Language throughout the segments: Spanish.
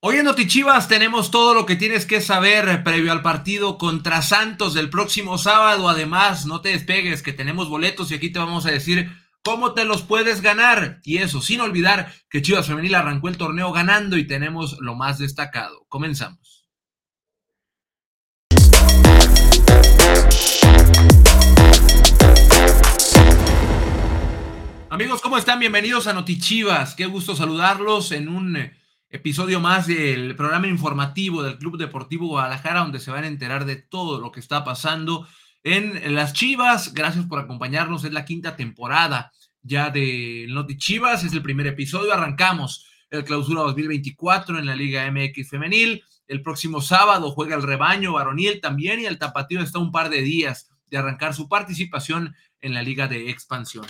Hoy en Notichivas tenemos todo lo que tienes que saber previo al partido contra Santos del próximo sábado. Además, no te despegues que tenemos boletos y aquí te vamos a decir cómo te los puedes ganar. Y eso, sin olvidar que Chivas Femenil arrancó el torneo ganando y tenemos lo más destacado. Comenzamos. Amigos, ¿cómo están? Bienvenidos a Notichivas. Qué gusto saludarlos en un episodio más del programa informativo del Club Deportivo Guadalajara, donde se van a enterar de todo lo que está pasando en las Chivas. Gracias por acompañarnos. Es la quinta temporada ya de Noti Chivas. Es el primer episodio. Arrancamos el clausura 2024 en la Liga MX Femenil. El próximo sábado juega el rebaño varonil también y el tapatío está un par de días de arrancar su participación en la Liga de Expansión.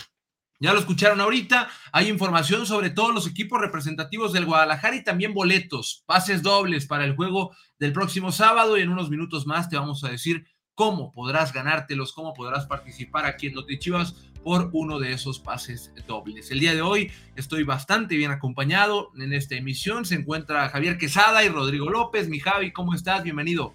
Ya lo escucharon ahorita, hay información sobre todos los equipos representativos del Guadalajara y también boletos, pases dobles para el juego del próximo sábado y en unos minutos más te vamos a decir cómo podrás ganártelos, cómo podrás participar aquí en Lote Chivas por uno de esos pases dobles. El día de hoy estoy bastante bien acompañado en esta emisión. Se encuentra Javier Quesada y Rodrigo López. Mi Javi, ¿cómo estás? Bienvenido.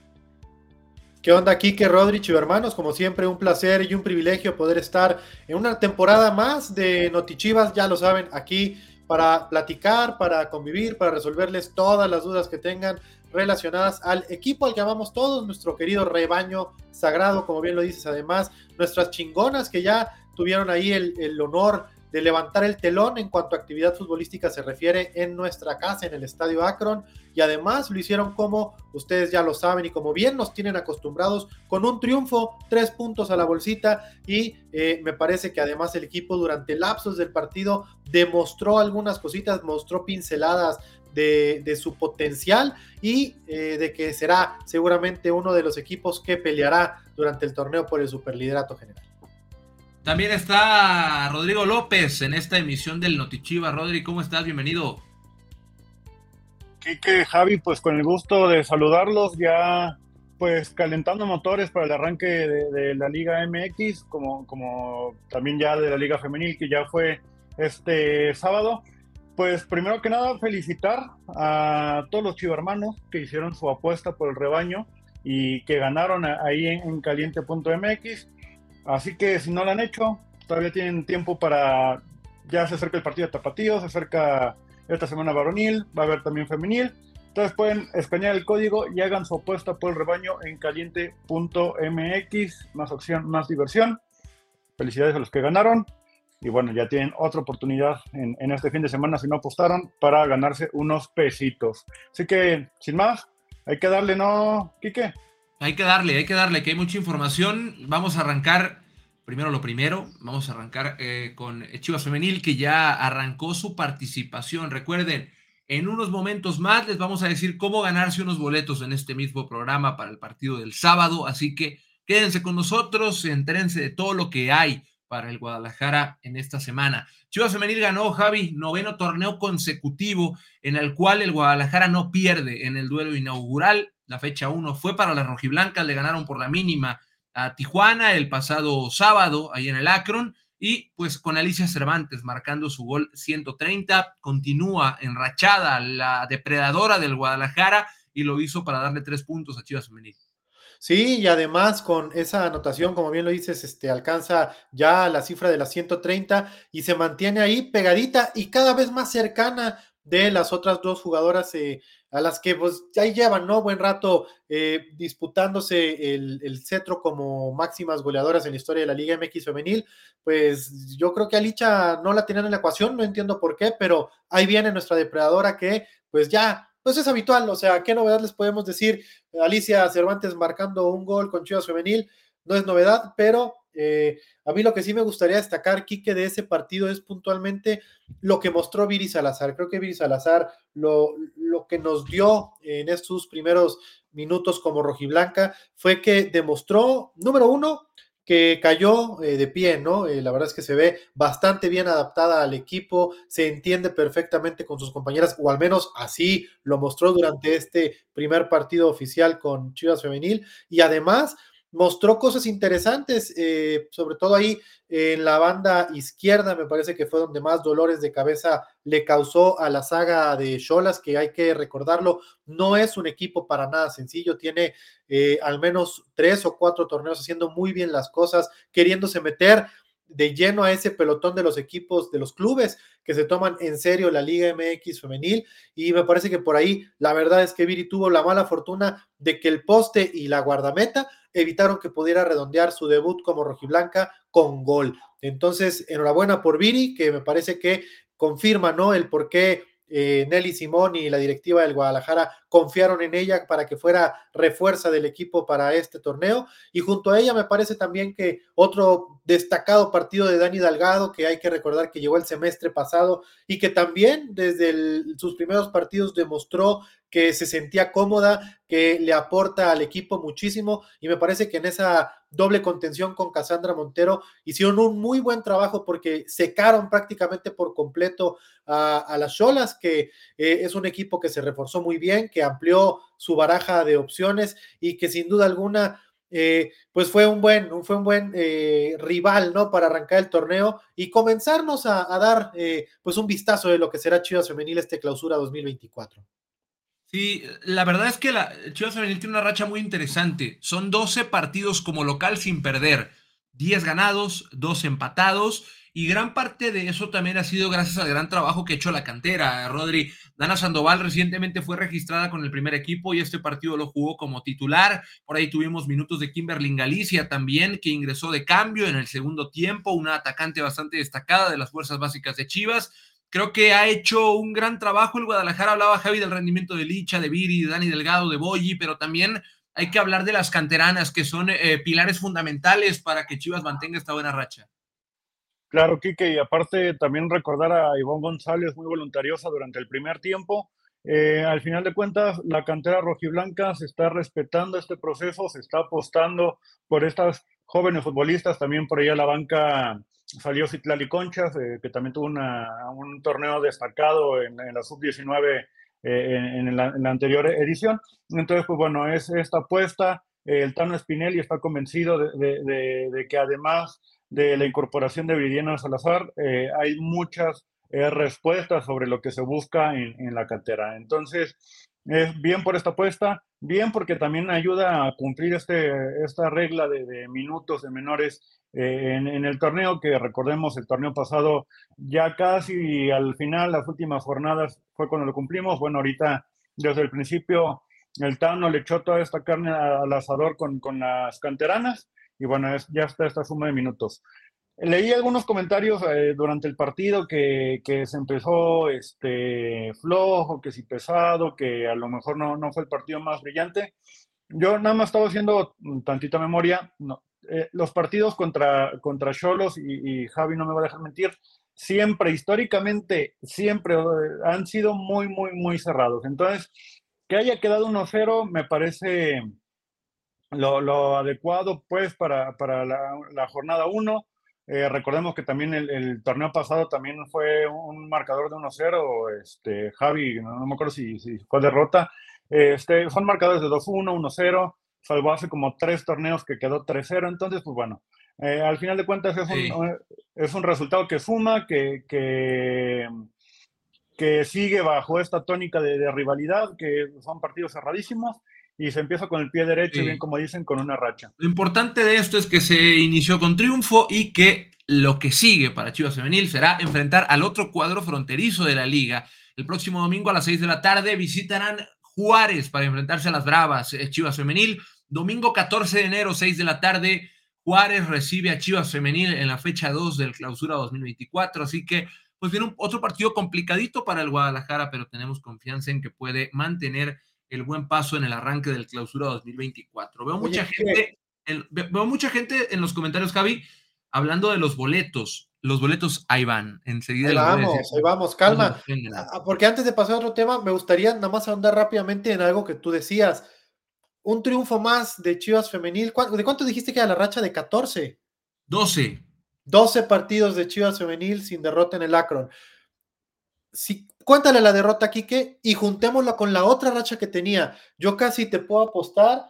¿Qué onda, Kike, Rodrich y hermanos? Como siempre, un placer y un privilegio poder estar en una temporada más de Notichivas, ya lo saben, aquí para platicar, para convivir, para resolverles todas las dudas que tengan relacionadas al equipo al que amamos todos, nuestro querido rebaño sagrado, como bien lo dices, además, nuestras chingonas que ya tuvieron ahí el, el honor de levantar el telón en cuanto a actividad futbolística se refiere en nuestra casa, en el Estadio Akron, y además lo hicieron como ustedes ya lo saben y como bien nos tienen acostumbrados, con un triunfo, tres puntos a la bolsita, y eh, me parece que además el equipo durante lapsos del partido demostró algunas cositas, mostró pinceladas de, su potencial y eh, de que será seguramente uno de los equipos que peleará durante el torneo por el superliderato general. También está Rodrigo López en esta emisión del Notichiva. Rodri, ¿cómo estás? Bienvenido. Quique, Javi, pues con el gusto de saludarlos, ya pues calentando motores para el arranque de, la Liga MX, como, como también ya de la Liga Femenil, que ya fue este sábado. Pues primero que nada, felicitar a todos los chivarmanos que hicieron su apuesta por el rebaño y que ganaron ahí en, en caliente.mx Así que si no lo han hecho, todavía tienen tiempo para. Ya se acerca el partido de Tapatío, se acerca esta semana varonil, va a haber también femenil. Entonces pueden escanear el código y hagan su apuesta por el rebaño en caliente.mx. Más opción, más diversión. Felicidades a los que ganaron. Y bueno, ya tienen otra oportunidad en, en este fin de semana si no apostaron para ganarse unos pesitos. Así que, sin más, hay que darle, ¿no, Quique? Hay que darle, hay que darle, que hay mucha información. Vamos a arrancar, primero lo primero, vamos a arrancar eh, con Chivas Femenil, que ya arrancó su participación. Recuerden, en unos momentos más les vamos a decir cómo ganarse unos boletos en este mismo programa para el partido del sábado. Así que quédense con nosotros, entrense de todo lo que hay para el Guadalajara en esta semana. Chivas Femenil ganó, Javi, noveno torneo consecutivo en el cual el Guadalajara no pierde en el duelo inaugural la fecha 1 fue para las rojiblancas, le ganaron por la mínima a Tijuana el pasado sábado ahí en el Akron y pues con Alicia Cervantes marcando su gol 130, continúa enrachada la depredadora del Guadalajara y lo hizo para darle tres puntos a Chivas Femenil. Sí, y además con esa anotación, como bien lo dices, este, alcanza ya la cifra de las 130 y se mantiene ahí pegadita y cada vez más cercana de las otras dos jugadoras eh, a las que pues ahí llevan, ¿no? Buen rato eh, disputándose el, cetro como máximas goleadoras en la historia de la Liga MX femenil, pues yo creo que Alicia no la tenían en la ecuación, no entiendo por qué, pero ahí viene nuestra depredadora que pues ya, pues es habitual, o sea, ¿qué novedad les podemos decir? Alicia Cervantes marcando un gol con Chivas femenil, no es novedad, pero eh, a mí lo que sí me gustaría destacar, Quique, de ese partido es puntualmente lo que mostró Viri Salazar. Creo que Viri Salazar lo, lo que nos dio en estos primeros minutos como rojiblanca fue que demostró, número uno, que cayó eh, de pie, ¿no? Eh, la verdad es que se ve bastante bien adaptada al equipo, se entiende perfectamente con sus compañeras, o al menos así lo mostró durante este primer partido oficial con Chivas Femenil, y además mostró cosas interesantes, eh, sobre todo ahí en la banda izquierda, me parece que fue donde más dolores de cabeza le causó a la saga de Cholas, que hay que recordarlo, no es un equipo para nada sencillo, tiene eh, al menos tres o cuatro torneos haciendo muy bien las cosas, queriéndose meter de lleno a ese pelotón de los equipos, de los clubes que se toman en serio la Liga MX femenil. Y me parece que por ahí la verdad es que Viri tuvo la mala fortuna de que el poste y la guardameta evitaron que pudiera redondear su debut como rojiblanca con gol. Entonces, enhorabuena por Viri, que me parece que confirma, ¿no? El por qué eh, Nelly Simón y la directiva del Guadalajara confiaron en ella para que fuera refuerza del equipo para este torneo. Y junto a ella me parece también que otro destacado partido de Dani Dalgado, que hay que recordar que llegó el semestre pasado y que también desde sus primeros partidos demostró que se sentía cómoda, que le aporta al equipo muchísimo y me parece que en esa doble contención con Cassandra Montero hicieron un muy buen trabajo porque secaron prácticamente por completo a, las Cholas, que eh, es un equipo que se reforzó muy bien, que amplió su baraja de opciones y que sin duda alguna eh, pues fue un buen, fue un buen eh, rival, ¿no? Para arrancar el torneo y comenzarnos a, dar, pues un vistazo de lo que será Chivas Femenil este clausura 2024. Sí, la verdad es que la Chivas Femenil tiene una racha muy interesante. Son 12 partidos como local sin perder, 10 ganados, 2 empatados. Y gran parte de eso también ha sido gracias al gran trabajo que ha hecho la cantera. Rodri, Dana Sandoval recientemente fue registrada con el primer equipo y este partido lo jugó como titular. Por ahí tuvimos minutos de Kimberly Galicia también, que ingresó de cambio en el segundo tiempo, una atacante bastante destacada de las fuerzas básicas de Chivas Creo que ha hecho un gran trabajo el Guadalajara. Hablaba Javi del rendimiento de Licha, de Viri, de Dani Delgado, de Boyi, pero también hay que hablar de las canteranas, que son eh, pilares fundamentales para que Chivas mantenga esta buena racha. Claro, Quique, y aparte también recordar a Ivonne González, muy voluntariosa durante el primer tiempo. Eh, al final de cuentas, la cantera rojiblanca se está respetando este proceso, se está apostando por estas jóvenes futbolistas, también por allá la banca salió Citlali Conchas, eh, que también tuvo un torneo destacado en, la sub-19 eh, en, la, anterior edición. Entonces, pues bueno, es esta apuesta. el Tano Spinelli está convencido de, que además de la incorporación de Viridiana Salazar, eh, hay muchas respuestas sobre lo que se busca en, la cantera. Entonces, es bien por esta apuesta, bien porque también ayuda a cumplir este, esta regla de, minutos de menores eh, en, el torneo, que recordemos el torneo pasado ya casi al final, las últimas jornadas fue cuando lo cumplimos. Bueno, ahorita desde el principio el Tano le echó toda esta carne al asador con, con las canteranas y bueno, es, ya está esta suma de minutos. Leí algunos comentarios eh, durante el partido que, que, se empezó este, flojo, que si pesado, que a lo mejor no, no fue el partido más brillante. Yo nada más estaba haciendo tantita memoria. No, eh, los partidos contra, contra Cholos y, Javi no me va a dejar mentir, siempre, históricamente, siempre eh, han sido muy, muy, muy cerrados. Entonces, que haya quedado 1-0 me parece lo, adecuado, pues, para, para la, jornada 1. Eh, recordemos que también el, torneo pasado también fue un marcador de 1-0. Este, Javi, no, me acuerdo si, si fue derrota. Este, son marcadores de 2-1, 1-0 salvo hace como tres torneos que quedó 3-0. Entonces, pues bueno, eh, al final de cuentas es, un, eh, es un resultado que suma, que, que, que, sigue bajo esta tónica de, rivalidad, que son partidos cerradísimos. Y se empieza con el pie derecho, bien como dicen, con una racha. Lo importante de esto es que se inició con triunfo y que lo que sigue para Chivas Femenil será enfrentar al otro cuadro fronterizo de la liga. El próximo domingo a las 6 de la tarde visitarán Juárez para enfrentarse a las Bravas, eh, Chivas Femenil. Domingo 14 de enero, 6 de la tarde, Juárez recibe a Chivas Femenil en la fecha 2 del clausura 2024. Así que, pues viene otro partido complicadito para el Guadalajara, pero tenemos confianza en que puede mantener el buen paso en el arranque del clausura 2024. Veo mucha gente, veo mucha gente en los comentarios, Javi, hablando de los boletos. Los boletos ahí van, enseguida. Ahí vamos, ahí vamos, calma. Ah, porque antes de pasar a otro tema, me gustaría nada más ahondar rápidamente en algo que tú decías un triunfo más de Chivas Femenil. ¿De cuánto dijiste que era la racha de 14? 12. 12 partidos de Chivas Femenil sin derrota en el Akron. Si, cuéntale la derrota, Quique, y juntémosla con la otra racha que tenía. Yo casi te puedo apostar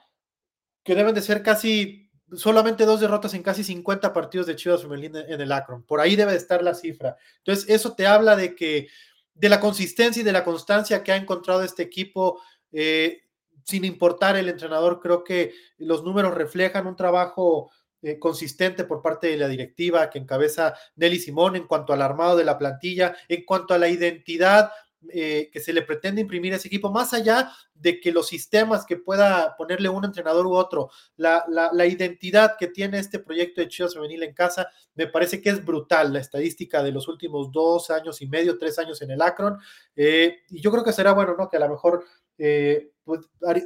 que deben de ser casi solamente dos derrotas en casi 50 partidos de Chivas Femenil en el Akron. Por ahí debe de estar la cifra. Entonces, eso te habla de que de la consistencia y de la constancia que ha encontrado este equipo, eh, sin importar el entrenador, creo que los números reflejan un trabajo eh, consistente por parte de la directiva que encabeza Nelly Simón en cuanto al armado de la plantilla, en cuanto a la identidad eh, que se le pretende imprimir a ese equipo, más allá de que los sistemas que pueda ponerle un entrenador u otro, la, la, identidad que tiene este proyecto de Chivas Femenil en casa, me parece que es brutal la estadística de los últimos dos años y medio, tres años en el Akron, eh, y yo creo que será bueno, ¿no? Que a lo mejor pues,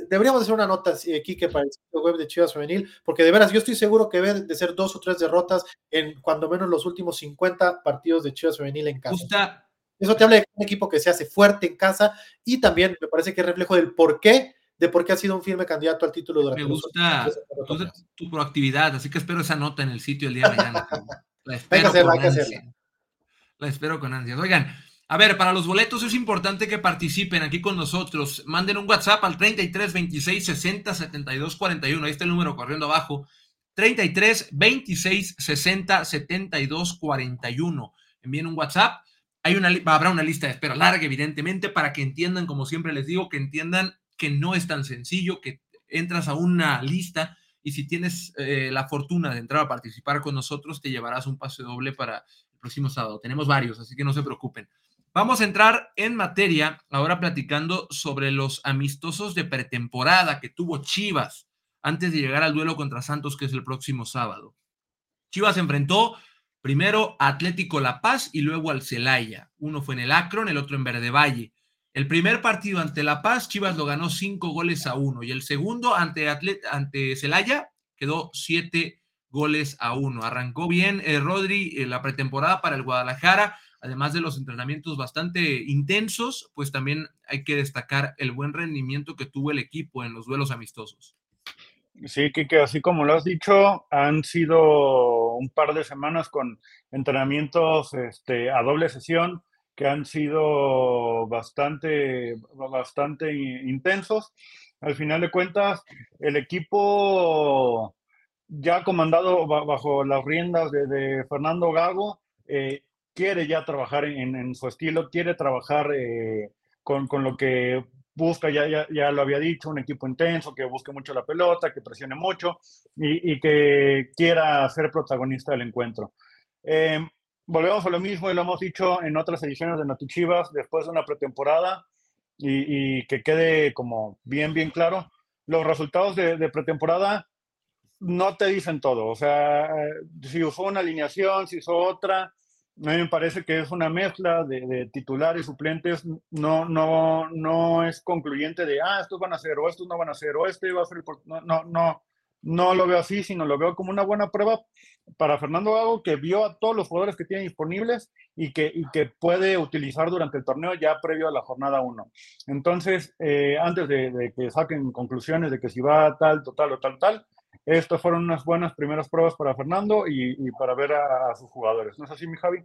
deberíamos hacer una nota aquí que para el sitio web de Chivas Femenil, porque de veras yo estoy seguro que debe de ser dos o tres derrotas en cuando menos los últimos 50 partidos de Chivas Femenil en casa. Eso te habla de un equipo que se hace fuerte en casa y también me parece que es reflejo del por qué, de por qué ha sido un firme candidato al título durante Me gusta tu proactividad, así que espero esa nota en el sitio el día de mañana. La espero, con ansias. La espero con ansias. Oigan, a ver, para los boletos es importante que participen aquí con nosotros. Manden un WhatsApp al 33 26 60 72 41. Ahí está el número corriendo abajo. 33 26 60 72 41. Envíen un WhatsApp hay una, habrá una lista de espera larga, evidentemente, para que entiendan, como siempre les digo, que entiendan que no es tan sencillo, que entras a una lista y si tienes eh, la fortuna de entrar a participar con nosotros, te llevarás un pase doble para el próximo sábado. Tenemos varios, así que no se preocupen. Vamos a entrar en materia ahora platicando sobre los amistosos de pretemporada que tuvo Chivas antes de llegar al duelo contra Santos, que es el próximo sábado. Chivas enfrentó Primero Atlético La Paz y luego al Celaya. Uno fue en el Akron, el otro en Verde Valle. El primer partido ante La Paz, Chivas lo ganó cinco goles a uno. Y el segundo ante, ante Celaya quedó siete goles a uno. Arrancó bien eh, Rodri la pretemporada para el Guadalajara. Además de los entrenamientos bastante intensos, pues también hay que destacar el buen rendimiento que tuvo el equipo en los duelos amistosos. Sí, que así como lo has dicho, han sido un par de semanas con entrenamientos este, a doble sesión que han sido bastante, bastante intensos. Al final de cuentas, el equipo ya comandado bajo las riendas de, Fernando Gago, eh, quiere ya trabajar en, su estilo, quiere trabajar eh, con, con, lo que busca, ya, ya, ya, lo había dicho, un equipo intenso, que busque mucho la pelota, que presione mucho y, y que quiera ser protagonista del encuentro. Eh, volvemos a lo mismo y lo hemos dicho en otras ediciones de Notichivas, después de una pretemporada y, y, que quede como bien, bien claro, los resultados de, de pretemporada no te dicen todo. O sea, si usó una alineación, si usó otra, a mí me parece que es una mezcla de, titulares y suplentes, no, no, no es concluyente de, ah, estos van a ser, o estos no van a ser, o este va a ser, no, no, no, no lo veo así, sino lo veo como una buena prueba para Fernando Gago, que vio a todos los jugadores que tiene disponibles y que, y que puede utilizar durante el torneo ya previo a la jornada 1. Entonces, eh, antes de, que saquen conclusiones de que si va tal, total o tal, tal, estas fueron unas buenas primeras pruebas para Fernando y, para ver a, sus jugadores. ¿No es así, mi Javi?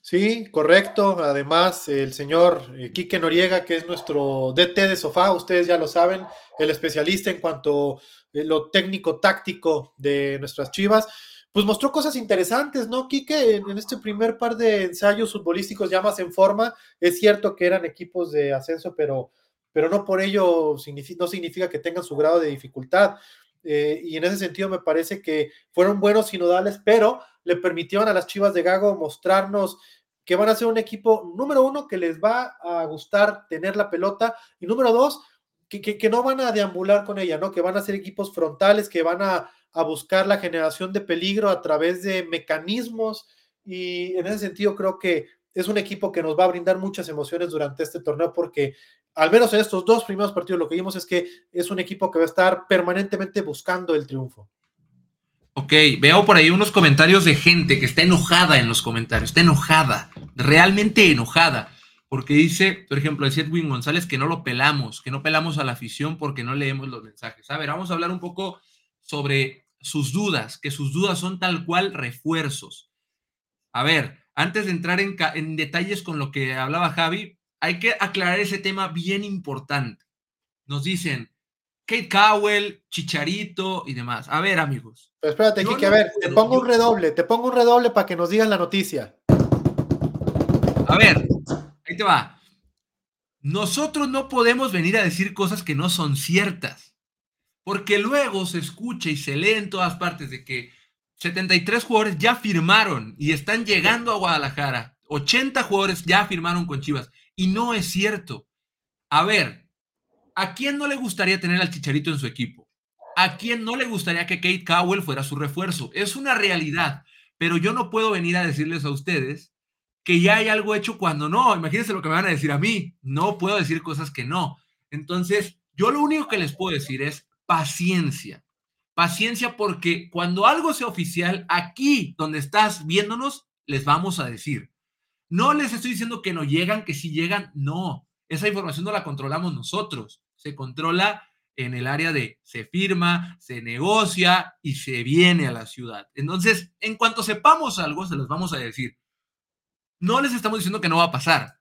Sí, correcto. Además, el señor eh, Quique Noriega, que es nuestro DT de sofá, ustedes ya lo saben, el especialista en cuanto a eh, lo técnico táctico de nuestras chivas, pues mostró cosas interesantes, ¿no, Quique? En, este primer par de ensayos futbolísticos ya más en forma, es cierto que eran equipos de ascenso, pero, pero no por ello no significa que tengan su grado de dificultad. Eh, y en ese sentido me parece que fueron buenos sinodales, pero le permitieron a las Chivas de Gago mostrarnos que van a ser un equipo, número uno, que les va a gustar tener la pelota, y número dos, que, que, no van a deambular con ella, ¿no? Que van a ser equipos frontales, que van a, a buscar la generación de peligro a través de mecanismos, y en ese sentido creo que es un equipo que nos va a brindar muchas emociones durante este torneo porque al menos en estos dos primeros partidos lo que vimos es que es un equipo que va a estar permanentemente buscando el triunfo. Ok, veo por ahí unos comentarios de gente que está enojada en los comentarios, está enojada, realmente enojada, porque dice, por ejemplo, el Edwin González que no lo pelamos, que no pelamos a la afición porque no leemos los mensajes. A ver, vamos a hablar un poco sobre sus dudas, que sus dudas son tal cual refuerzos. A ver, antes de entrar en, detalles con lo que hablaba Javi, hay que aclarar ese tema bien importante. Nos dicen, Kate Cowell, Chicharito y demás. A ver, amigos. Pero espérate, Kike, a ver, te pongo un redoble, te pongo un redoble para que nos digan la noticia. A ver, ahí te va. Nosotros no podemos venir a decir cosas que no son ciertas, porque luego se escucha y se lee en todas partes de que 73 jugadores ya firmaron y están llegando a Guadalajara. 80 jugadores ya firmaron con Chivas y no es cierto. A ver, ¿a quién no le gustaría tener al Chicharito en su equipo? ¿A quién no le gustaría que Kate Cowell fuera su refuerzo? Es una realidad, pero yo no puedo venir a decirles a ustedes que ya hay algo hecho cuando no. Imagínense lo que me van a decir a mí. No puedo decir cosas que no. Entonces, yo lo único que les puedo decir es paciencia. Paciencia porque cuando algo sea oficial, aquí donde estás viéndonos, les vamos a decir. No les estoy diciendo que no llegan, que si llegan, no. Esa información no la controlamos nosotros. Se controla en el área de se firma, se negocia y se viene a la ciudad. Entonces, en cuanto sepamos algo, se los vamos a decir. No les estamos diciendo que no va a pasar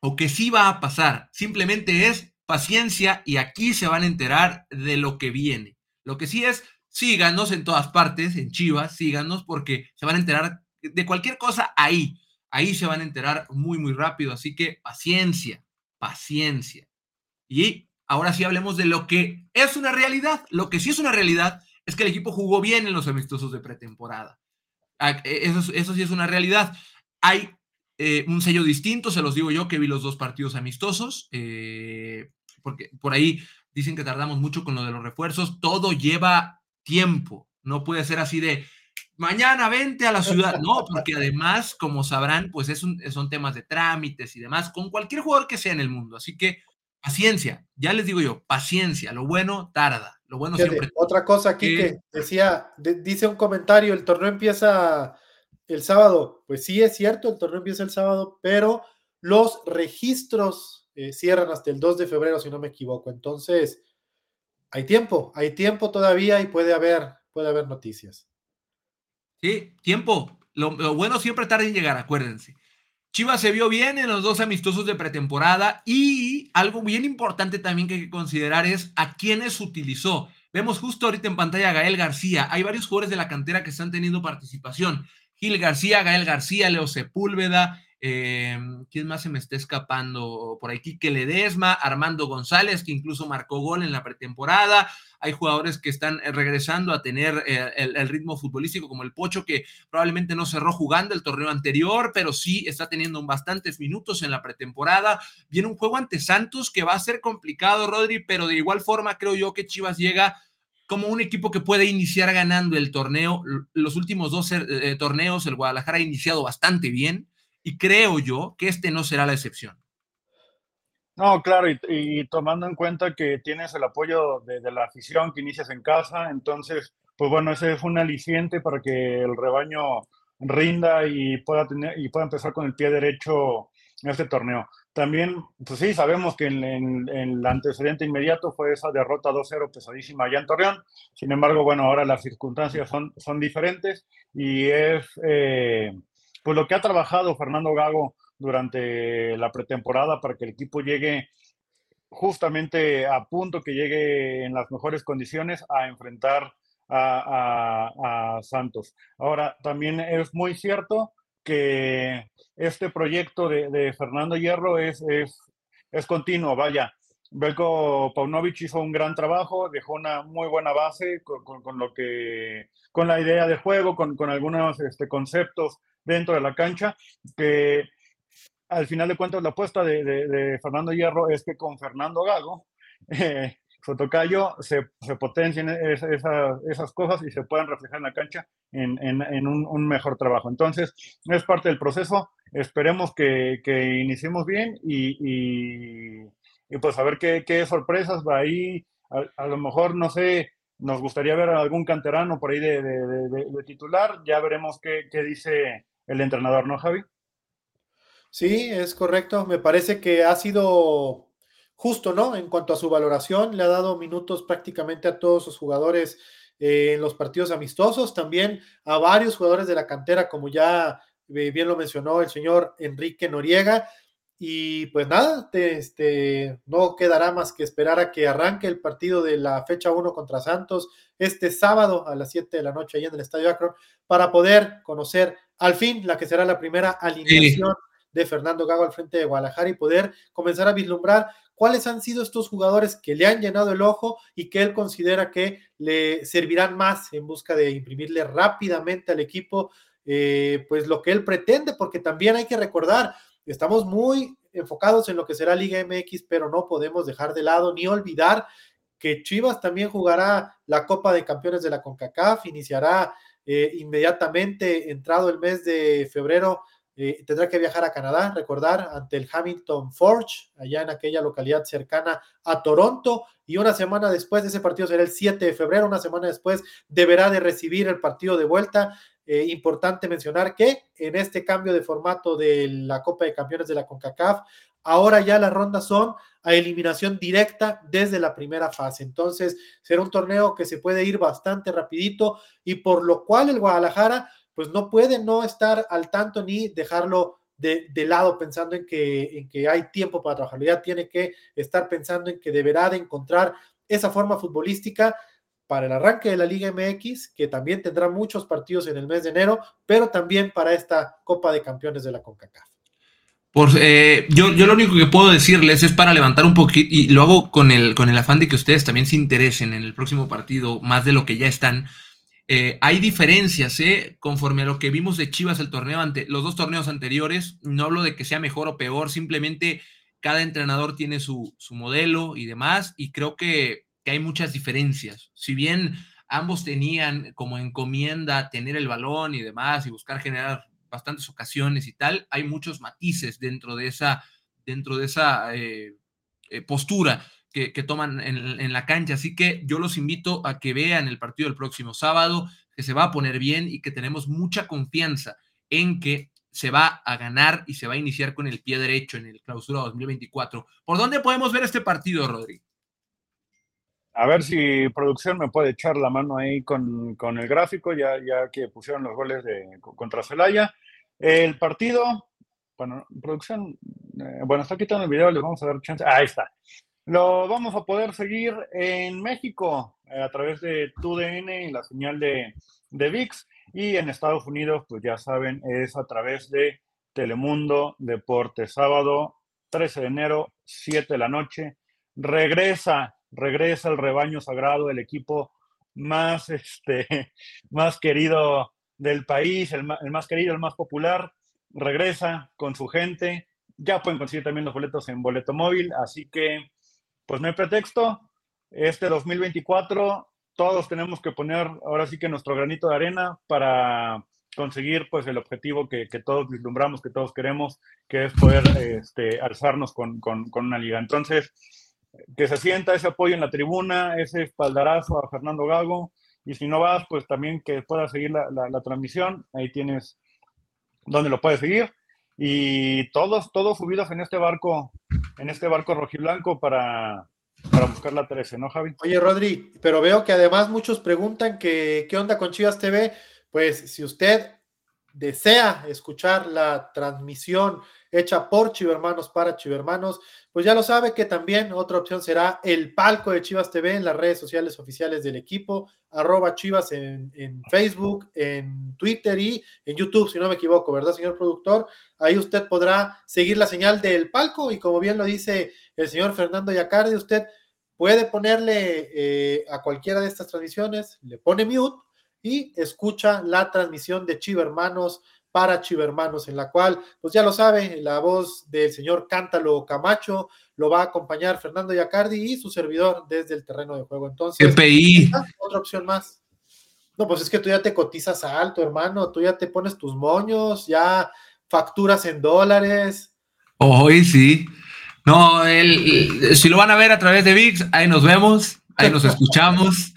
o que sí va a pasar. Simplemente es paciencia y aquí se van a enterar de lo que viene. Lo que sí es, síganos en todas partes, en Chivas, síganos porque se van a enterar de cualquier cosa ahí. Ahí se van a enterar muy, muy rápido. Así que paciencia, paciencia. Y ahora sí hablemos de lo que es una realidad. Lo que sí es una realidad es que el equipo jugó bien en los amistosos de pretemporada. Ah, e, eso, eso sí es una realidad. Hay eh, un sello distinto, se los digo yo que vi los dos partidos amistosos, eh, porque por ahí dicen que tardamos mucho con lo de los refuerzos, todo lleva tiempo, no puede ser así de mañana vente a la ciudad, no, porque además, como sabrán, pues es son temas de trámites y demás, con cualquier jugador que sea en el mundo, así que paciencia, ya les digo yo, paciencia, lo bueno tarda, lo bueno siempre. Otra cosa aquí que decía, dice un comentario, el torneo empieza el sábado, pues sí es cierto, el torneo empieza el sábado, pero los registros eh, cierran hasta el 2 de febrero, si no me equivoco. Entonces, hay tiempo, hay tiempo todavía y puede haber, puede haber noticias. Sí, tiempo. Lo, bueno siempre tarda en llegar, acuérdense. Chivas se vio bien en los dos amistosos de pretemporada y algo bien importante también que hay que considerar es a quiénes utilizó. Vemos justo ahorita en pantalla a Gael García. Hay varios jugadores de la cantera que están teniendo participación. Gil García, Gael García, Leo Sepúlveda, eh, ¿quién más se me está escapando por aquí? Que Ledesma, Armando González, que incluso marcó gol en la pretemporada. Hay jugadores que están eh, regresando a tener eh, el, ritmo futbolístico, como el Pocho, que probablemente no cerró jugando el torneo anterior, pero sí está teniendo bastantes minutos en la pretemporada. Viene un juego ante Santos que va a ser complicado, Rodri, pero de igual forma creo yo que Chivas llega como un equipo que puede iniciar ganando el torneo. Los últimos dos eh, torneos, el Guadalajara ha iniciado bastante bien y creo yo que este no será la excepción. No, claro, y, tomando en cuenta que tienes el apoyo de, la afición, que inicias en casa, entonces, pues bueno, ese es un aliciente para que el rebaño rinda y pueda, tener, y pueda empezar con el pie derecho en este torneo. También, pues sí, sabemos que en, el antecedente inmediato fue esa derrota 2-0 pesadísima allá en Torreón. Sin embargo, bueno, ahora las circunstancias son, son diferentes y es eh, pues lo que ha trabajado Fernando Gago durante la pretemporada para que el equipo llegue justamente a punto, que llegue en las mejores condiciones a enfrentar a, a Santos. Ahora, también es muy cierto que este proyecto de, Fernando Hierro es, es, continuo, vaya. Belko Paunovic hizo un gran trabajo, dejó una muy buena base con, lo que, con la idea de juego, con, algunos este, conceptos dentro de la cancha, que al final de cuentas la apuesta de, Fernando Hierro es que con Fernando Gago eh, Fotocayo se, se potencien esas, cosas y se puedan reflejar en la cancha en, un, mejor trabajo. Entonces, es parte del proceso. Esperemos que, iniciemos bien y, pues a ver qué, sorpresas va ahí. A, lo mejor, no sé, nos gustaría ver algún canterano por ahí de, titular. Ya veremos qué dice el entrenador, ¿no, Javi? Sí, es correcto. Me parece que ha sido justo, ¿no? En cuanto a su valoración, le ha dado minutos prácticamente a todos sus jugadores eh, en los partidos amistosos, también a varios jugadores de la cantera, como ya eh, bien lo mencionó el señor Enrique Noriega. Y pues nada, este, no quedará más que esperar a que arranque el partido de la fecha 1 contra Santos este sábado a las 7 de la noche ahí en el Estadio Akron para poder conocer al fin la que será la primera alineación de Fernando Gago al frente de Guadalajara y poder comenzar a vislumbrar cuáles han sido estos jugadores que le han llenado el ojo y que él considera que le servirán más en busca de imprimirle rápidamente al equipo eh, pues lo que él pretende, porque también hay que recordar, estamos muy enfocados en lo que será Liga MX, pero no podemos dejar de lado ni olvidar que Chivas también jugará la Copa de Campeones de la CONCACAF, iniciará eh, inmediatamente entrado el mes de febrero eh, tendrá que viajar a Canadá, recordar, ante el Hamilton Forge, allá en aquella localidad cercana a Toronto, y una semana después, ese partido será el 7 de febrero, una semana después deberá de recibir el partido de vuelta. Eh, importante mencionar que en este cambio de formato de la Copa de Campeones de la CONCACAF, ahora ya las rondas son a eliminación directa desde la primera fase. Entonces, será un torneo que se puede ir bastante rapidito y por lo cual el Guadalajara pues no puede no estar al tanto ni dejarlo de, lado pensando en que, en que hay tiempo para trabajar. Ya tiene que estar pensando en que deberá de encontrar esa forma futbolística para el arranque de la Liga MX, que también tendrá muchos partidos en el mes de enero, pero también para esta Copa de Campeones de la CONCACAF. Por, eh, yo, yo lo único que puedo decirles es para levantar un poquito, y lo hago con el, con el afán de que ustedes también se interesen en el próximo partido más de lo que ya están, eh, hay diferencias, ¿eh? Conforme a lo que vimos de Chivas el torneo ante los dos torneos anteriores, no hablo de que sea mejor o peor, simplemente cada entrenador tiene su, modelo y demás, y creo que, hay muchas diferencias. Si bien ambos tenían como encomienda tener el balón y demás y buscar generar bastantes ocasiones y tal, hay muchos matices dentro de esa, dentro de esa eh, eh, postura que, toman en, la cancha. Así que yo los invito a que vean el partido del próximo sábado, que se va a poner bien y que tenemos mucha confianza en que se va a ganar y se va a iniciar con el pie derecho en el clausura 2024. ¿Por dónde podemos ver este partido, Rodrigo? A ver si producción me puede echar la mano ahí con, el gráfico, ya, ya que pusieron los goles de, contra Celaya. El partido, bueno, producción, eh, bueno, está quitando el video, les vamos a dar chance. ahí está. Lo vamos a poder seguir en México eh, a través de TUDN y la señal de, de VIX. Y en Estados Unidos, pues ya saben, es a través de Telemundo Deportes. Sábado 13 de enero, 7 de la noche. Regresa, regresa el rebaño sagrado, el equipo más, este, más querido del país, el el más querido, el más popular. Regresa con su gente. Ya pueden conseguir también los boletos en boleto móvil. Así que pues no hay pretexto. Este 2024 todos tenemos que poner ahora sí que nuestro granito de arena para conseguir pues el objetivo que, todos vislumbramos, que todos queremos, que es poder este, alzarnos con, una liga. Entonces, que se sienta ese apoyo en la tribuna, ese espaldarazo a Fernando Gago, y si no vas, pues también que pueda seguir la, la transmisión, ahí tienes donde lo puedes seguir y todos, todos subidos en este barco, en este barco rojiblanco para, para buscar la 13, ¿no, Javi? Oye, Rodri, pero veo que además muchos preguntan que, qué onda con Chivas TV. Pues si usted desea escuchar la transmisión hecha por Chivermanos para Chivermanos, pues ya lo sabe que también otra opción será el palco de Chivas TV en las redes sociales oficiales del equipo, arroba Chivas en, Facebook, en Twitter y en YouTube, si no me equivoco, ¿verdad, señor productor? Ahí usted podrá seguir la señal del palco y como bien lo dice el señor Fernando Yacardi, usted puede ponerle eh, a cualquiera de estas transmisiones, le pone mute y escucha la transmisión de Chivermanos para Chivermanos, en la cual, pues ya lo sabe, la voz del señor Cántalo Camacho lo va a acompañar Fernando Yacardi y su servidor desde el terreno de juego. Entonces, GPI. otra opción más. No, pues es que tú ya te cotizas alto, hermano, tú ya te pones tus moños, ya facturas en dólares. Hoy sí. No, el, si lo van a ver a través de VIX, ahí nos vemos, ahí nos escuchamos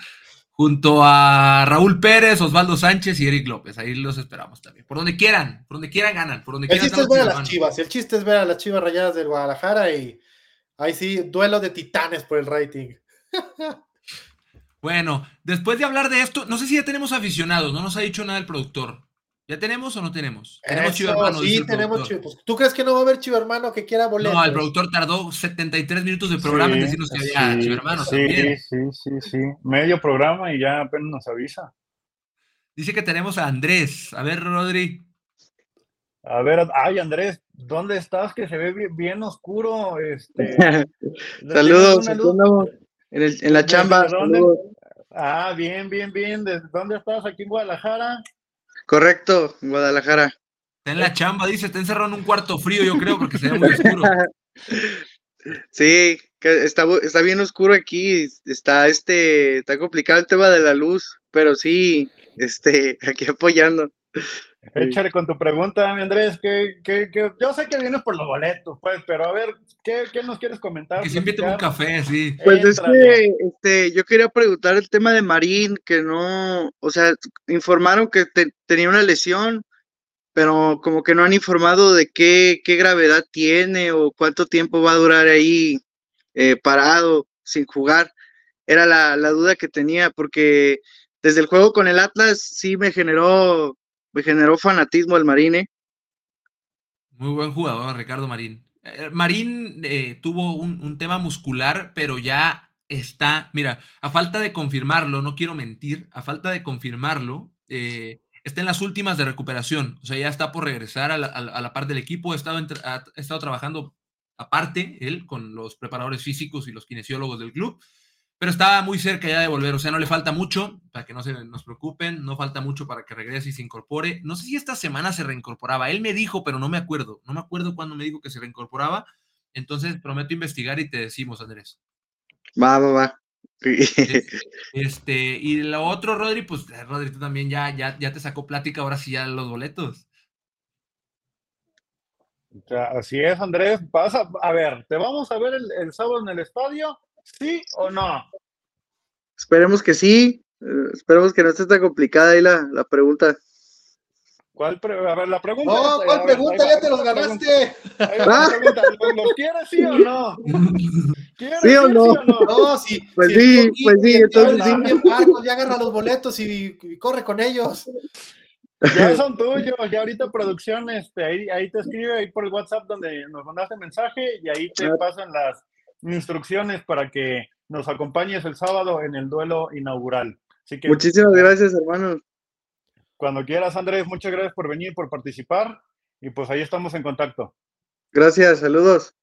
junto a Raúl Pérez, Osvaldo Sánchez y Eric López. Ahí los esperamos también. Por donde quieran, por donde quieran ganan. Por donde el chiste es ver a las chivas. El chiste es ver a las chivas rayadas del Guadalajara y ahí sí, duelo de titanes por el rating. bueno, después de hablar de esto, no sé si ya tenemos aficionados, no nos ha dicho nada el productor. ¿Ya tenemos o no tenemos? Tenemos Chivo Hermano. Sí, tenemos Chivo. ¿Tú crees que no va a haber Chivo Hermano que quiera boletos? No, el productor tardó 73 minutos de programa en decirnos que había Chivo Hermano sí, también. Sí, sí, sí. Medio programa y ya apenas nos avisa. Dice que tenemos a Andrés. A ver, Rodri. A ver, ay Andrés, ¿dónde estás? Que se ve bien, oscuro. Este, saludos, en, el, en, la chamba. Ah, bien, bien, bien. ¿Desde dónde estás? ¿Aquí en Guadalajara? Correcto, en Guadalajara. Está en la chamba, dice, está encerrado en un cuarto frío, yo creo, porque se ve muy oscuro. Sí, está, está bien oscuro aquí, está este, está complicado el tema de la luz, pero sí, este, aquí apoyando. Échale con tu pregunta, Andrés, que, que, yo sé que vienes por los boletos, pues, pero a ver, ¿qué, qué nos quieres comentar? Que siempre tengo un café, sí. Pues es que este, yo quería preguntar el tema de Marín, que no, o sea, informaron que tenía una lesión, pero como que no han informado de qué, qué gravedad tiene o cuánto tiempo va a durar ahí eh, parado, sin jugar. Era la, la duda que tenía, porque desde el juego con el Atlas sí me generó me generó fanatismo el Marine. Muy buen jugador, Ricardo Marín. Eh, Marín eh, tuvo un, tema muscular, pero ya está, mira, a falta de confirmarlo, no quiero mentir, a falta de confirmarlo, eh, está en las últimas de recuperación, o sea, ya está por regresar a la, parte del equipo, ha estado, ha estado trabajando aparte, él, con los preparadores físicos y los kinesiólogos del club, pero estaba muy cerca ya de volver, o sea, no le falta mucho, para que no se nos preocupen, no falta mucho para que regrese y se incorpore. No sé si esta semana se reincorporaba, él me dijo, pero no me acuerdo, no me acuerdo cuándo me dijo que se reincorporaba, entonces prometo investigar y te decimos, Andrés. Va, va, va. Este, y lo otro, Rodri, pues eh, Rodri, tú también ya, ya, ya te sacó plática, ahora sí ya los boletos. así es, Andrés. Pasa, a ver, te vamos a ver el, el sábado en el estadio ¿Sí o no? Esperemos que sí. Eh, esperemos que no esté tan complicada ahí la, la pregunta. ¿Cuál a ver, la pregunta. No, ¿cuál pregunta? ya te los ganaste. ¿Ah? ¿Los quieres sí o no? ¿Quieres ¿Sí o no? no? sí. Pues sí, pues sí, entonces sí. ya agarra los boletos y, corre con ellos. Ya son tuyos, ya ahorita producción, este, ahí, ahí te escribe ahí por el WhatsApp donde nos mandaste mensaje y ahí te pasan las, instrucciones para que nos acompañes el sábado en el duelo inaugural. Así que, Muchísimas gracias, hermano. Cuando quieras, Andrés, muchas gracias por venir, por participar y pues ahí estamos en contacto. Gracias, saludos.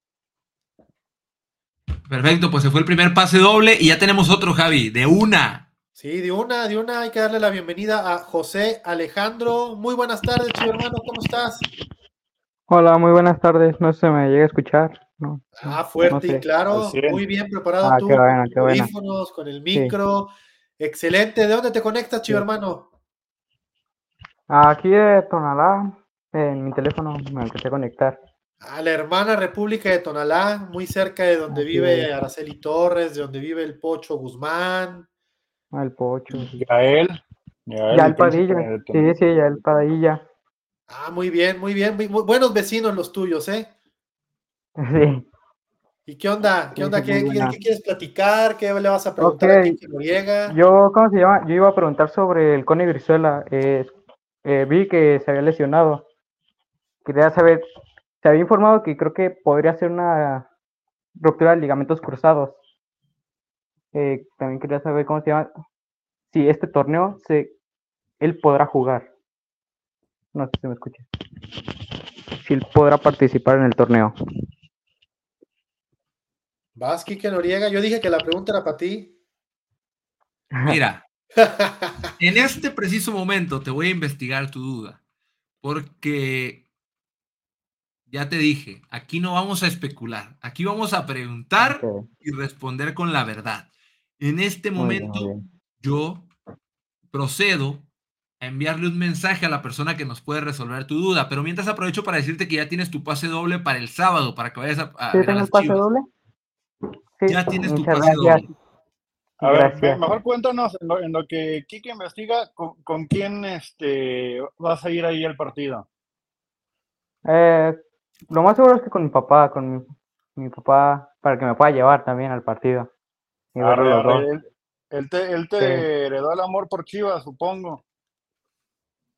Perfecto, pues se fue el primer pase doble y ya tenemos otro, Javi, de una. Sí, de una, de una. Hay que darle la bienvenida a José Alejandro. Muy buenas tardes, chido hermano, ¿cómo estás? Hola, muy buenas tardes. No se me llega a escuchar ah, fuerte y claro, muy bien preparado ah, tú, con los con el micro. Excelente. ¿De dónde te conectas, chivo hermano? Aquí de Tonalá, en mi teléfono me empecé a conectar. A la hermana República de Tonalá, muy cerca de donde vive Araceli Torres, de donde vive el Pocho Guzmán. Ah, el Pocho. Ya él. Ya, el Padilla. Sí, sí, ya el Padilla. Ah, muy bien, muy bien. muy buenos vecinos los tuyos, ¿eh? Sí. ¿Y qué onda? ¿Qué onda? ¿Qué, quieres platicar? ¿Qué le vas a preguntar a Kiki Noriega? Yo, ¿cómo se llama? Yo iba a preguntar sobre el Cone Brizuela. Eh, eh, vi que se había lesionado. Quería saber, se había informado que creo que podría ser una ruptura de ligamentos cruzados. Eh, también quería saber cómo se llama. Si este torneo se, él podrá jugar. No sé si me escucha. Si él podrá participar en el torneo. Vas, Kike Noriega. Yo dije que la pregunta era para ti. Mira, en este preciso momento te voy a investigar tu duda, porque ya te dije, aquí no vamos a especular, aquí vamos a preguntar y responder con la verdad. En este momento, yo procedo a enviarle un mensaje a la persona que nos puede resolver tu duda, pero mientras aprovecho para decirte que ya tienes tu pase doble para el sábado, para que vayas a, a ¿Sí tengo pase doble? Ya tienes tu pase A ver, mejor cuéntanos en lo, que Kike investiga, ¿con, quién este, vas a ir ahí al partido? Eh, lo más seguro es que con mi papá, con mi, papá, para que me pueda llevar también al partido. él, te, heredó el amor por Chivas, supongo.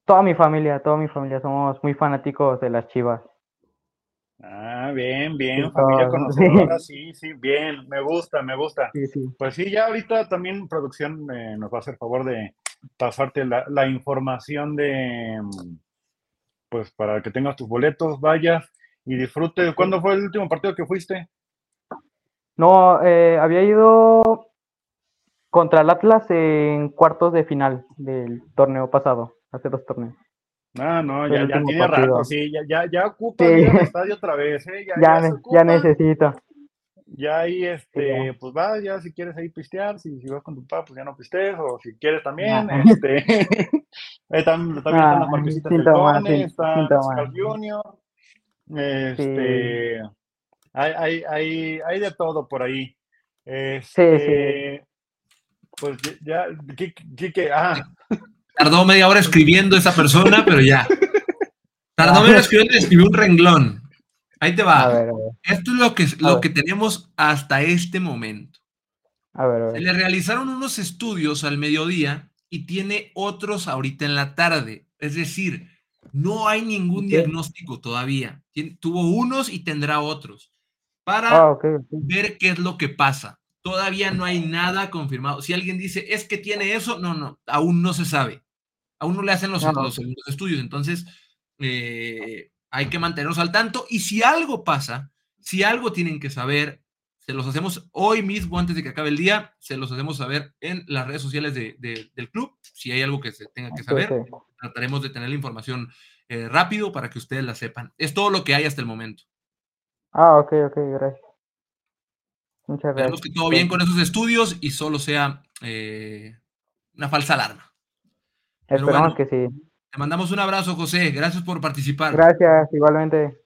toda mi familia, toda mi familia somos muy fanáticos de las Chivas. Ah, bien, bien, familia conocedora, sí. sí, bien, me gusta, me gusta. Pues sí, ya ahorita también producción eh, nos va a hacer favor de pasarte la, la, información de, pues para que tengas tus boletos, vayas y disfrutes. ¿Cuándo fue el último partido que fuiste? No, eh, había ido contra el Atlas en cuartos de final del torneo pasado, hace dos torneos. Ah, no, ya, ya tiene rato, sí, ya, ya, ya ocupa el estadio otra vez, ¿eh? Ya, ya, necesito. Ya ahí, este, pues va, ya si quieres ahí pistear, si, si vas con tu papá, pues ya no pistees, o si quieres también, este, también, también están las marquesitas del está Junior, este, hay, hay, hay, hay de todo por ahí. Este, pues ya, ¿qué, ah. Tardó media hora escribiendo esa persona, pero ya. Tardó media hora escribiendo y escribió un renglón. Ahí te va. Esto es lo que, lo que tenemos hasta este momento. A ver, Se le realizaron unos estudios al mediodía y tiene otros ahorita en la tarde. Es decir, no hay ningún diagnóstico todavía. tuvo unos y tendrá otros para ah, ver qué es lo que pasa. Todavía no hay nada confirmado. Si alguien dice, es que tiene eso, no, no, aún no se sabe. Aún no le hacen los, los, estudios. Entonces, eh, hay que mantenernos al tanto. Y si algo pasa, si algo tienen que saber, se los hacemos hoy mismo, antes de que acabe el día, se los hacemos saber en las redes sociales del club. Si hay algo que se tenga que saber, trataremos de tener la información eh, rápido para que ustedes la sepan. Es todo lo que hay hasta el momento. Ah, ok, ok, gracias. Muchas gracias. Esperemos que todo bien con esos estudios y solo sea eh, una falsa alarma. Esperamos que sí. Te mandamos un abrazo, José. Gracias por participar. Gracias, igualmente.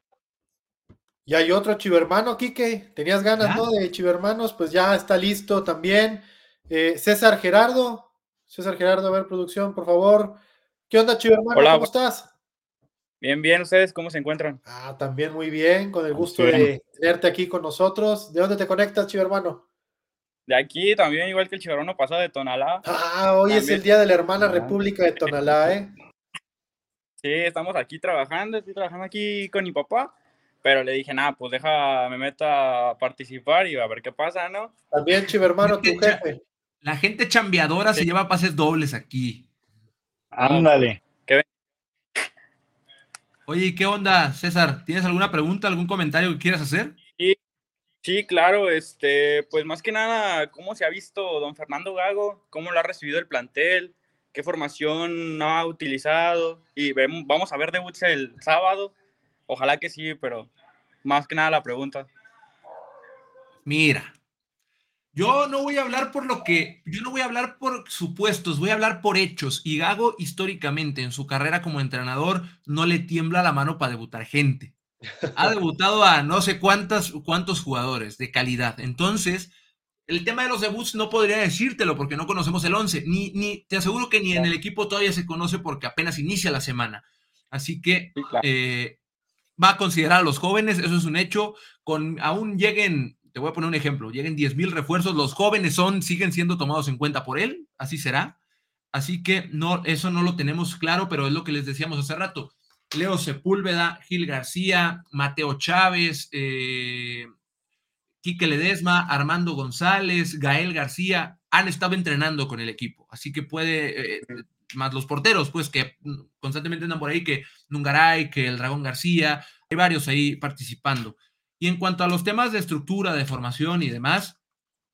Y hay otro chivermano, Quique. Tenías ganas, ¿no? De chivermanos, pues ya está listo también. Eh, César Gerardo. César Gerardo, a ver, producción, por favor. ¿Qué onda, chivermano? ¿Cómo estás? Bien, bien, ¿ustedes cómo se encuentran? Ah, también muy bien, con el gusto de tenerte aquí con nosotros. ¿De dónde te conectas, chivo hermano? De aquí también, igual que el chivermano pasado de Tonalá. Ah, hoy es el día de la hermana República de Tonalá, ¿eh? Sí, estamos aquí trabajando, estoy trabajando aquí con mi papá, pero le dije, nada, pues deja, me meta a participar y a ver qué pasa, ¿no? También, chivo hermano, tu jefe. La gente chambeadora se lleva pases dobles aquí. Ándale. Oye, ¿qué onda, César? ¿Tienes alguna pregunta, algún comentario que quieras hacer? Sí, sí, claro, este, pues más que nada, ¿cómo se ha visto don Fernando Gago? ¿Cómo lo ha recibido el plantel? ¿Qué formación ha utilizado? Y vamos a ver debuts el sábado. Ojalá que sí, pero más que nada la pregunta. Mira, yo no voy a hablar por lo que, yo no voy a hablar por supuestos, voy a hablar por hechos. Y Gago históricamente en su carrera como entrenador no le tiembla la mano para debutar gente. Ha debutado a no sé cuántas, cuántos jugadores de calidad. Entonces, el tema de los debuts no podría decírtelo porque no conocemos el 11. Ni, ni, te aseguro que ni en el equipo todavía se conoce porque apenas inicia la semana. Así que eh, va a considerar a los jóvenes, eso es un hecho. Con, aún lleguen te voy a poner un ejemplo, lleguen 10 mil refuerzos, los jóvenes son, siguen siendo tomados en cuenta por él, así será. Así que no, eso no lo tenemos claro, pero es lo que les decíamos hace rato. Leo Sepúlveda, Gil García, Mateo Chávez, eh, Quique Ledesma, Armando González, Gael García, han estado entrenando con el equipo. Así que puede, eh, más los porteros, pues que constantemente andan por ahí, que Nungaray, que el Dragón García, hay varios ahí participando. Y en cuanto a los temas de estructura, de formación y demás,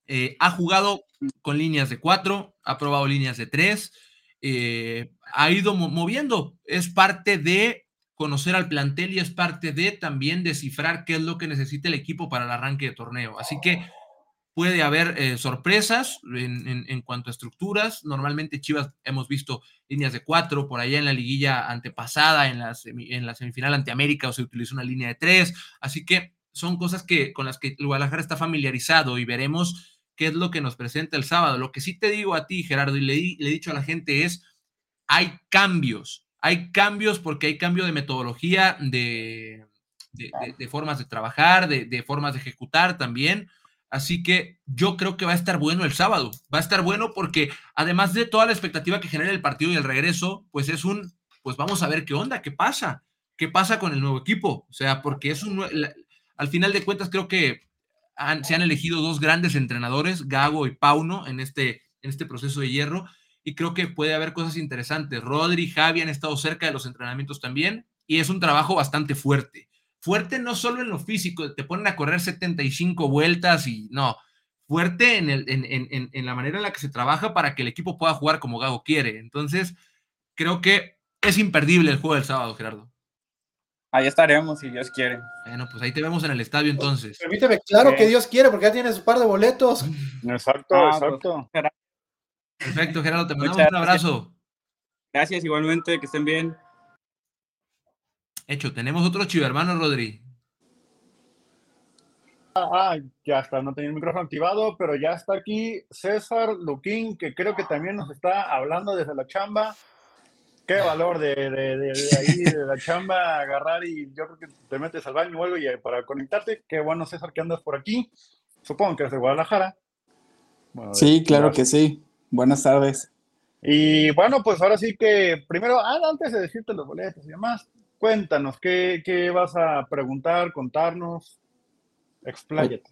eh, ha jugado con líneas de cuatro, ha probado líneas de tres, eh, ha ido moviendo. Es parte de conocer al plantel y es parte de también descifrar qué es lo que necesita el equipo para el arranque de torneo. Así que puede haber eh, sorpresas en, cuanto a estructuras. Normalmente Chivas hemos visto líneas de cuatro, por allá en la liguilla antepasada, en la, en la semifinal ante América, o se utilizó una línea de tres. Así que son cosas que, con las que Guadalajara está familiarizado y veremos qué es lo que nos presenta el sábado. Lo que sí te digo a ti, Gerardo, y le, he dicho a la gente es, hay cambios, hay cambios porque hay cambio de metodología, de, de, formas de trabajar, de, formas de ejecutar también. Así que yo creo que va a estar bueno el sábado. Va a estar bueno porque además de toda la expectativa que genera el partido y el regreso, pues es un pues vamos a ver qué onda, qué pasa, qué pasa con el nuevo equipo. O sea, porque es un, al final de cuentas creo que se han elegido dos grandes entrenadores, Gago y Pauno, en este, en este proceso de hierro, y creo que puede haber cosas interesantes. Rodri y Javi han estado cerca de los entrenamientos también, y es un trabajo bastante fuerte. Fuerte no solo en lo físico, te ponen a correr 75 vueltas y no, fuerte en, la manera en la que se trabaja para que el equipo pueda jugar como Gago quiere. Entonces, creo que es imperdible el juego del sábado, Gerardo. Ahí estaremos, si Dios quiere. Bueno, pues ahí te vemos en el estadio entonces. Permíteme, claro que Dios quiere, porque ya tienes un par de boletos. Exacto, Ah, exacto. pues, Perfecto, Gerardo, te mandamos un abrazo. Gracias, igualmente, que estén bien. Hecho, tenemos otro chivo hermano, Rodri. Ah, ya está, no tenía el micrófono activado, pero ya está aquí César Luquín, que creo que también nos está hablando desde la chamba. Qué valor de, de, de- de ahí, de la chamba, agarrar y yo creo que te metes al baño o algo y eh, para conectarte. Qué bueno, César, que andas por aquí. Supongo que es de Guadalajara. Bueno, Sí, claro que sí. Buenas tardes. Y bueno, pues ahora sí que primero, ah, antes de decirte los boletos y demás, cuéntanos, ¿qué, qué vas a preguntar, contarnos? Expláyate.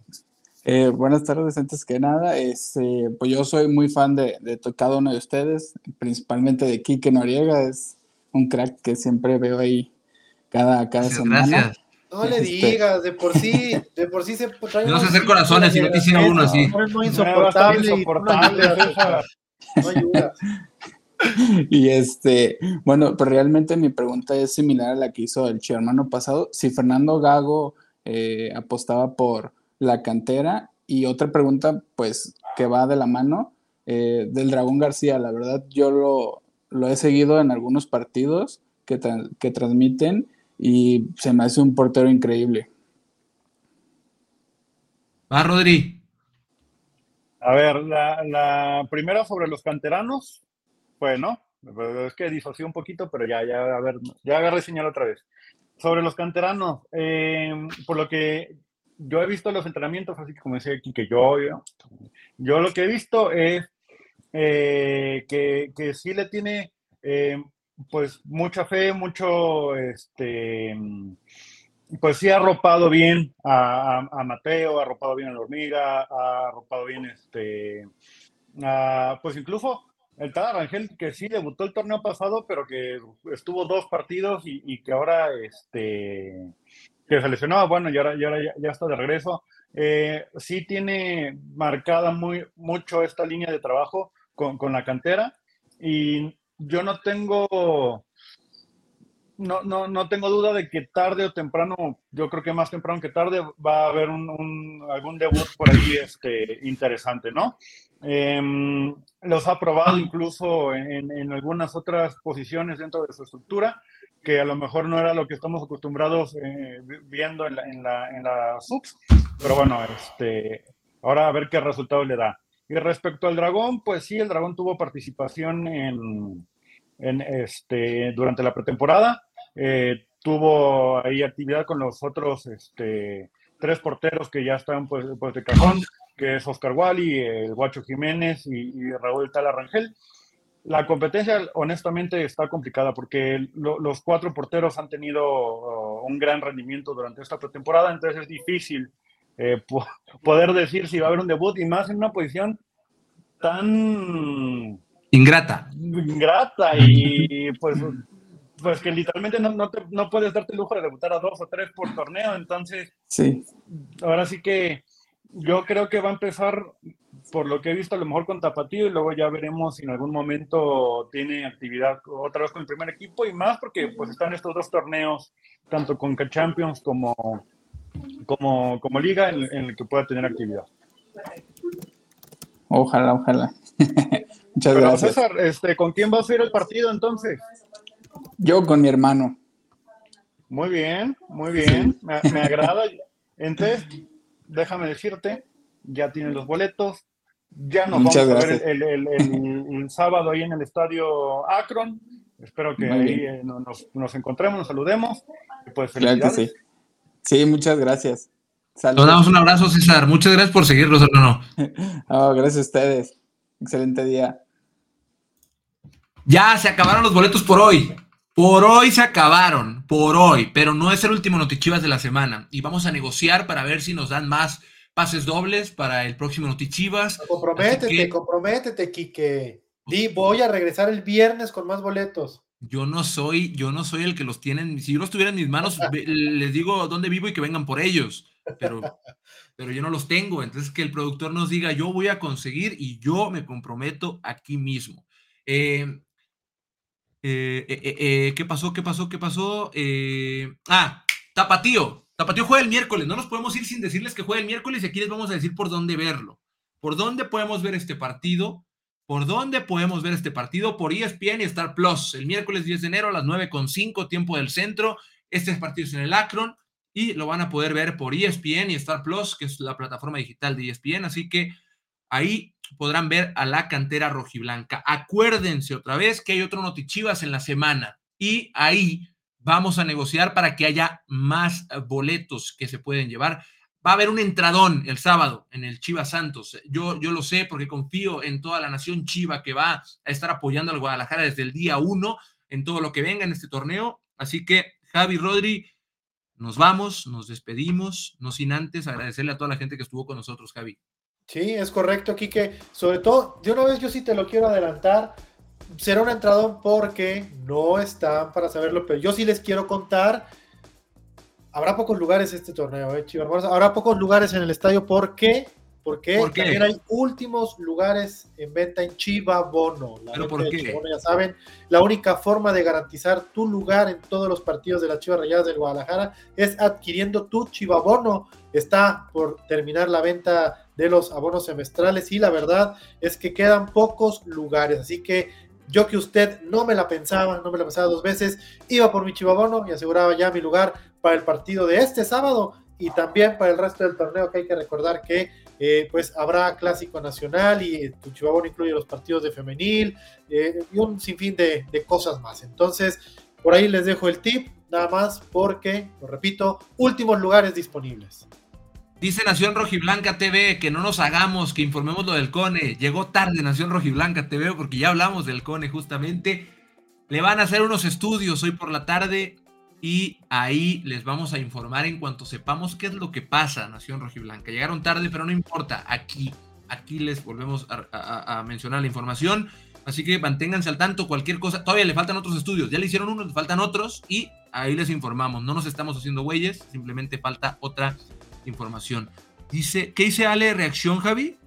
Eh, buenas tardes, antes que nada. Este, pues yo soy muy fan de, de to- cada uno de ustedes, principalmente de Quique Noriega. Es un crack que siempre veo ahí cada, cada Gracias, semana. gracias. No le Este- digas, de por sí, de por sí se trae No sé hacer corazones si no te hiciera uno así. Es muy insoportable. no insoportable. No ayudas. Y este, bueno, pues realmente mi pregunta es similar a la que hizo el hermano pasado. Si Fernando Gago eh, apostaba por la cantera y otra pregunta, pues que va de la mano, eh, del Dragón García. La verdad, yo lo, lo he seguido en algunos partidos que, tra- que transmiten y se me hace un portero increíble. Va, Rodri. A ver, la, la primera sobre los canteranos, pues no, es que disoció un poquito, pero ya, ya, a ver, ya agarré señal otra vez. Sobre los canteranos, eh, por lo que yo he visto los entrenamientos, así que como decía aquí, que yo, yo, yo lo que he visto es eh, que, que sí le tiene eh, pues mucha fe, mucho, este, pues sí ha arropado bien a, Mateo, ha arropado bien a la hormiga, ha arropado bien este, a- pues incluso el Tala Rangel que sí debutó el torneo pasado, pero que estuvo dos partidos y, y que ahora este, que se lesionó, bueno, y ahora, y ahora ya, ya está de regreso. Eh, sí tiene marcada muy, mucho esta línea de trabajo con, con la cantera y yo no tengo no, no, no tengo duda de que tarde o temprano, yo creo que más temprano que tarde, va a haber un, un- algún debut por ahí este, interesante, ¿no? Em, los ha probado incluso en, en algunas otras posiciones dentro de su estructura, que a lo mejor no era lo que estamos acostumbrados eh, vi- viendo en la, en, la, en la subs, pero bueno, este, ahora a ver qué resultado le da. Y respecto al dragón, pues sí, el dragón tuvo participación en, en este, durante la pretemporada. Eh, tuvo ahí actividad con los otros este, tres porteros que ya están pues, pues de cajón, que es Oscar Wally, el Guacho Jiménez y, y Raúl Tala Rangel. La competencia, honestamente, está complicada porque lo- los cuatro porteros han tenido uh, un gran rendimiento durante esta pretemporada, entonces es difícil eh, po- poder decir si va a haber un debut y más en una posición tan Ingrata. ingrata y pues, pues que literalmente no, no, te- no puedes darte el lujo de debutar a dos o tres por torneo, entonces Sí, ahora sí que yo creo que va a empezar por lo que he visto a lo mejor con Tapatío y luego ya veremos si en algún momento tiene actividad otra vez con el primer equipo y más porque pues están estos dos torneos tanto con Champions como como, como liga en, en el que pueda tener actividad. ojalá, ojalá. Muchas Pero gracias. César, este, ¿con quién vas a ir el partido entonces? Yo con mi hermano. Muy bien, muy bien, me, me agrada. Entonces, déjame decirte, ya tienes los boletos, ya nos Muchas vamos a ver el, el- el- el sábado ahí en el estadio Akron. Espero que ahí eh, no- nos, nos encontremos, nos saludemos. Y pues Claro que felicidades. sí. Sí, muchas gracias. Te Saludos. damos un abrazo, César. Muchas gracias por seguirnos, hermano. Oh, gracias a ustedes. Excelente día. Ya se acabaron los boletos por hoy. Por hoy se acabaron, por hoy, pero no es el último Notichivas de la semana. Y vamos a negociar para ver si nos dan más pases dobles para el próximo Notichivas. Comprométete, que, comprométete, Quique. Di, voy a regresar el viernes con más boletos. Yo no soy, yo no soy el que los tienen. Si yo los tuviera en mis manos, les digo dónde vivo y que vengan por ellos. Pero, pero yo no los tengo. Entonces que el productor nos diga, yo voy a conseguir y yo me comprometo aquí mismo. Eh, eh, eh, ¿Qué pasó? ¿Qué pasó? ¿Qué pasó? ah, Tapatío. Tapatío juega el miércoles. No nos podemos ir sin decirles que juega el miércoles y aquí les vamos a decir por dónde verlo. ¿Por dónde podemos ver este partido? ¿Por dónde podemos ver este partido? Por ESPN y Star Plus. El miércoles 10 de enero a las 9.5, tiempo del centro. Este partido en el Akron y lo van a poder ver por ESPN y Star Plus, que es la plataforma digital de ESPN. Así que ahí podrán ver a la cantera rojiblanca. Acuérdense otra vez que hay otro Notichivas en la semana y ahí vamos a negociar para que haya más boletos que se pueden llevar. Va a haber un entradón el sábado en el Chivas Santos. Yo, yo lo sé porque confío en toda la nación Chiva que va a estar apoyando al Guadalajara desde el día uno en todo lo que venga en este torneo. Así que, Javi Rodri, nos vamos, nos despedimos, no sin antes agradecerle a toda la gente que estuvo con nosotros, Javi. Sí, es correcto, Quique. Sobre todo, de una vez yo sí te lo quiero adelantar. Será un entradón porque no están para saberlo, pero yo sí les quiero contar. Habrá pocos lugares este torneo, ¿eh, Habrá pocos lugares en el estadio. ¿Por qué? Porque también hay últimos lugares en venta en Chiva Bono. ¿Pero por qué? ya saben, la única forma de garantizar tu lugar en todos los partidos de la Chivas Rayadas del Guadalajara es adquiriendo tu Chiva Bono. Está por terminar la venta de los abonos semestrales y la verdad es que quedan pocos lugares. Así que yo que usted no me la pensaba, no me la pensaba dos veces, iba por mi chivabono y aseguraba ya mi lugar para el partido de este sábado y también para el resto del torneo que hay que recordar que eh, pues habrá clásico nacional y tu chivabono incluye los partidos de femenil eh, y un sinfín de, de cosas más. Entonces, por ahí les dejo el tip, nada más porque, lo repito, últimos lugares disponibles. Dice Nación Rojiblanca TV que no nos hagamos, que informemos lo del CONE. Llegó tarde Nación Rojiblanca TV porque ya hablamos del CONE justamente. Le van a hacer unos estudios hoy por la tarde y ahí les vamos a informar en cuanto sepamos qué es lo que pasa, Nación Rojiblanca. Llegaron tarde, pero no importa. Aquí, aquí les volvemos a, mencionar la información. Así que manténganse al tanto, cualquier cosa. Todavía le faltan otros estudios. Ya le hicieron unos, le faltan otros y ahí les informamos. No nos estamos haciendo güeyes, simplemente falta otra información. Dice, ¿qué dice Ale? ¿Reacción, Javi?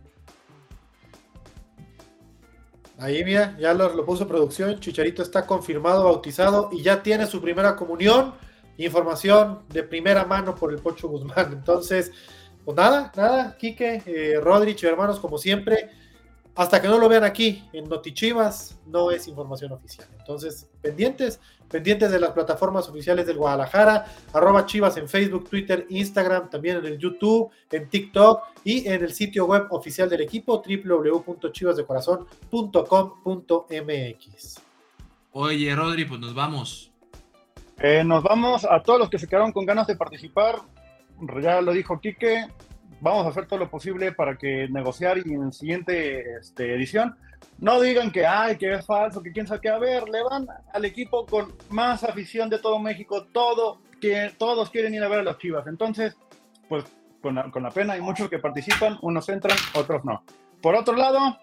Ahí mira, ya lo, puso producción. Chicharito está confirmado, bautizado y ya tiene su primera comunión. Información de primera mano por el Pocho Guzmán. Entonces, pues nada, nada, Quique, eh, Rodrich, hermanos, como siempre, hasta que no lo vean aquí en Notichivas, no es información oficial. Entonces, pendientes, pendientes de las plataformas oficiales del Guadalajara, arroba Chivas en Facebook, Twitter, Instagram, también en el YouTube, en TikTok y en el sitio web oficial del equipo, www.chivasdecorazon.com.mx. Oye, Rodri, pues nos vamos. Eh, nos vamos a todos los que se quedaron con ganas de participar. Ya lo dijo Quique, vamos a hacer todo lo posible para que negociar y en la siguiente este, edición no digan que ay, que es falso, que quién sabe qué. A ver, le van al equipo con más afición de todo México, todo, que todos quieren ir a ver a las chivas. Entonces, pues con la, con la pena hay muchos que participan, unos entran, otros no. Por otro lado,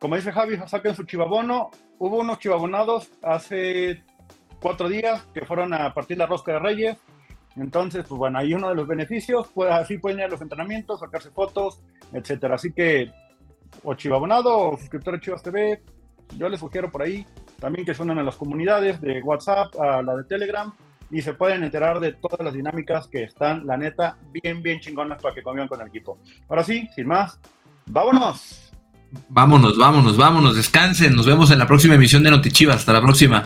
como dice Javi, saquen su chivabono. Hubo unos chivabonados hace cuatro días que fueron a partir la rosca de Reyes entonces, pues bueno, ahí uno de los beneficios, pues así pueden ir a los entrenamientos, sacarse fotos, etcétera. Así que, o chivabonado o suscriptor de Chivas TV, yo les sugiero por ahí también que suenen a las comunidades de WhatsApp, a la de Telegram, y se pueden enterar de todas las dinámicas que están, la neta, bien, bien chingonas para que convivan con el equipo. Ahora sí, sin más, vámonos. Vámonos, vámonos, vámonos, descansen. Nos vemos en la próxima emisión de Notichivas. Hasta la próxima.